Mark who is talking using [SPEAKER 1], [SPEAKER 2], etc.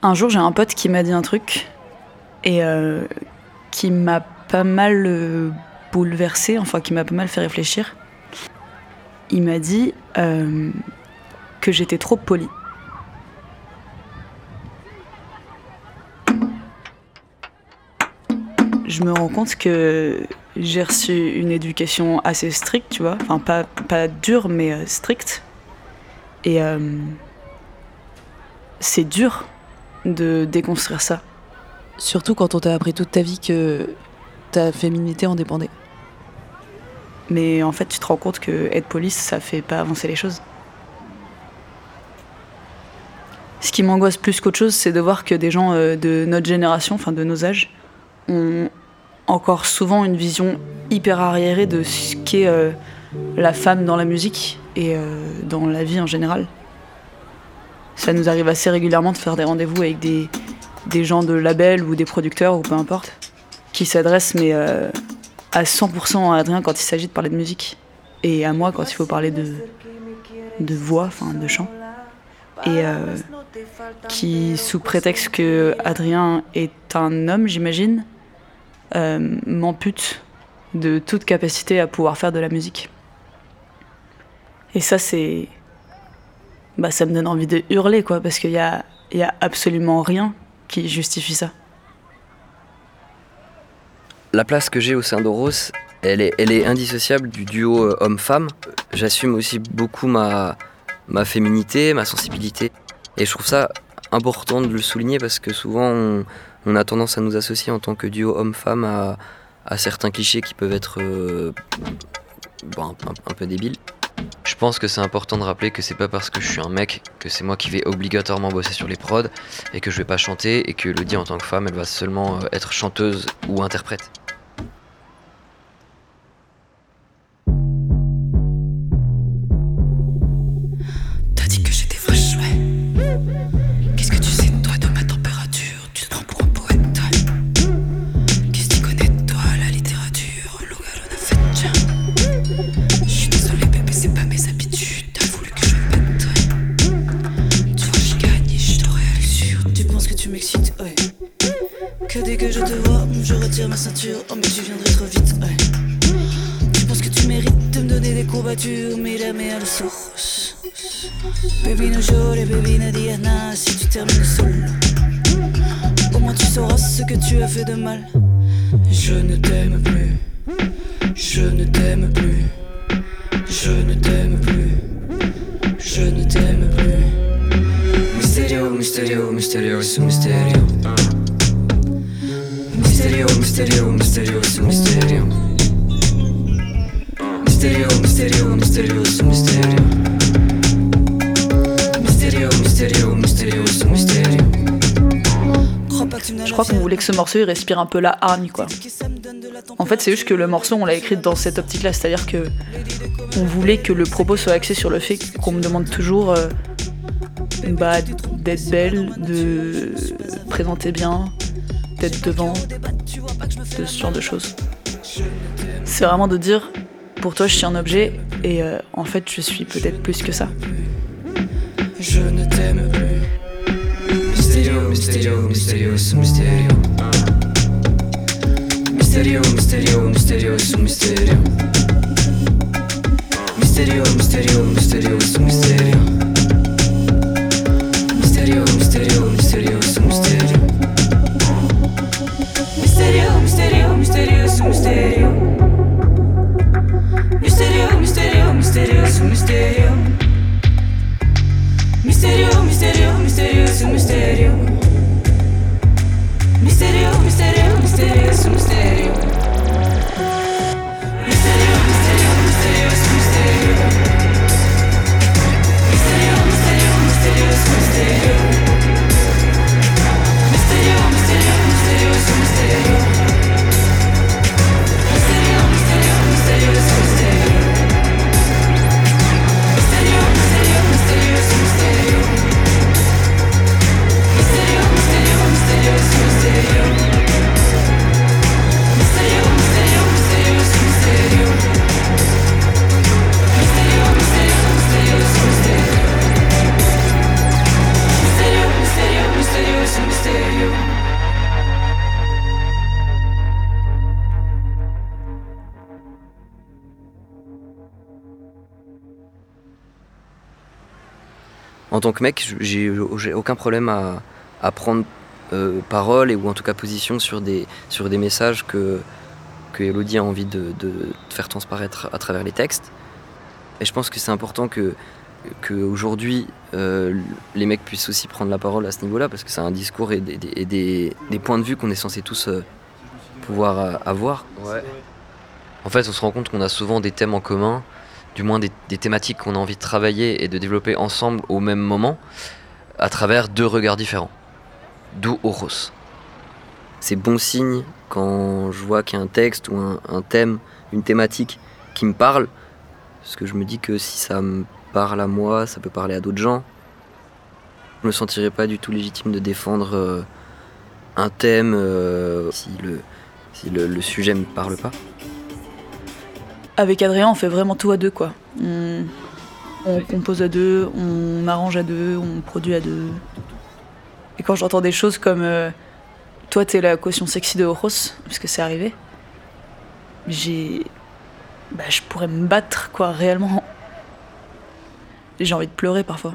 [SPEAKER 1] Un jour, j'ai un pote qui m'a dit un truc et euh, qui m'a pas mal euh, bouleversé, enfin qui m'a pas mal fait réfléchir. Il m'a dit euh, que j'étais trop poli. Je me rends compte que j'ai reçu une éducation assez stricte, tu vois. Enfin, pas, pas dure, mais stricte. Et c'est dur de déconstruire ça.
[SPEAKER 2] Surtout quand on t'a appris toute ta vie que ta féminité en dépendait.
[SPEAKER 1] Mais en fait, tu te rends compte que être police, ça fait pas avancer les choses. Ce qui m'angoisse plus qu'autre chose, c'est de voir que des gens euh, de notre génération, enfin de nos âges, ont encore souvent une vision hyper arriérée de ce qu'est euh, la femme dans la musique et euh, dans la vie en général. Ça nous arrive assez régulièrement de faire des rendez-vous avec des, des gens de labels ou des producteurs ou peu importe, qui s'adressent mais euh, à 100% à Adrien quand il s'agit de parler de musique et à moi quand il faut parler de, de voix, enfin de chant. Et euh, qui, sous prétexte que Adrien est un homme, j'imagine, euh, m'ampute de toute capacité à pouvoir faire de la musique. Et ça, c'est. Bah, ça me donne envie de hurler, quoi, parce qu'il y a, y a absolument rien qui justifie ça.
[SPEAKER 3] La place que j'ai au sein d'Oros, elle est, indissociable du duo euh, homme-femme. J'assume aussi beaucoup ma, féminité, ma sensibilité. Et je trouve ça important de le souligner parce que souvent on, a tendance à nous associer en tant que duo homme-femme à, certains clichés qui peuvent être euh, un- un peu débiles. Je pense que c'est important de rappeler que c'est pas parce que je suis un mec que c'est moi qui vais obligatoirement bosser sur les prods et que je vais pas chanter et que Elodie en tant que femme elle va seulement euh, être chanteuse ou interprète.
[SPEAKER 4] Que dès que je te vois, je retire ma ceinture. Oh, mais tu viendrais trop vite, ouais. Tu penses que tu mérites de me donner des courbatures, mais la mer le source. Baby no llores, baby nada si tu termines seul. Au moins tu sauras ce que tu as fait de mal. Je ne t'aime plus. Je ne t'aime plus. Je ne t'aime plus. Je ne t'aime plus. Mysterio, su mysterio. Mysterio, mysterio, mysterio, su mysterio. Mysterio, mysterio, mysterio, su mysterio.
[SPEAKER 1] Je crois qu'on voulait que ce morceau il respire un peu la hargne, quoi. En fait, c'est juste que le morceau, on l'a écrit dans cette optique-là, c'est-à-dire que on voulait que le propos soit axé sur le fait qu'on me demande toujours euh, bah, d'être belle, de présenter bien, d'être devant, de ce genre de choses. C'est vraiment de dire, pour toi, je suis un objet, et euh, en fait, je suis peut-être plus que ça.
[SPEAKER 4] Je ne t'aime plus. Mysterio, mysterio, mysterio, su mysterio. Mysterio, mysterio, mysterio, su mysterio. Mysterio, mysterio, mysterio, su mysterio. Mysterio, Mysterio, mysterio, mysterio, su mysterio. Mysterio, mysterio, mysterio, su mysterio. Misterio, misterio,
[SPEAKER 3] En tant que mec, j'ai j'ai aucun problème à, à prendre euh, parole et, ou en tout cas position sur des, sur des messages que, que Elodie a envie de, de faire transparaître à travers les textes. Et je pense que c'est important que qu'aujourd'hui euh, les mecs puissent aussi prendre la parole à ce niveau-là parce que c'est un discours et des, des- et des- des points de vue qu'on est censé tous euh, pouvoir euh, avoir.
[SPEAKER 5] En fait, on se rend compte qu'on a souvent des thèmes en commun, du moins des, thématiques qu'on a envie de travailler et de développer ensemble au même moment, à travers deux regards différents. D'où Oros.
[SPEAKER 3] C'est bon signe quand je vois qu'il y a un texte ou un, thème, une thématique qui me parle, parce que je me dis que si ça me parle à moi, ça peut parler à d'autres gens. Je me sentirais pas du tout légitime de défendre euh, un thème euh, si, le, si le, le sujet me parle pas.
[SPEAKER 1] Avec Adrien, on fait vraiment tout à deux, quoi. On, on compose à deux, on arrange à deux, on produit à deux. Et quand j'entends des choses comme euh, toi, t'es la caution sexy de Horos, parce que c'est arrivé, j'ai. Bah, je pourrais me battre, quoi, réellement. J'ai envie de pleurer parfois.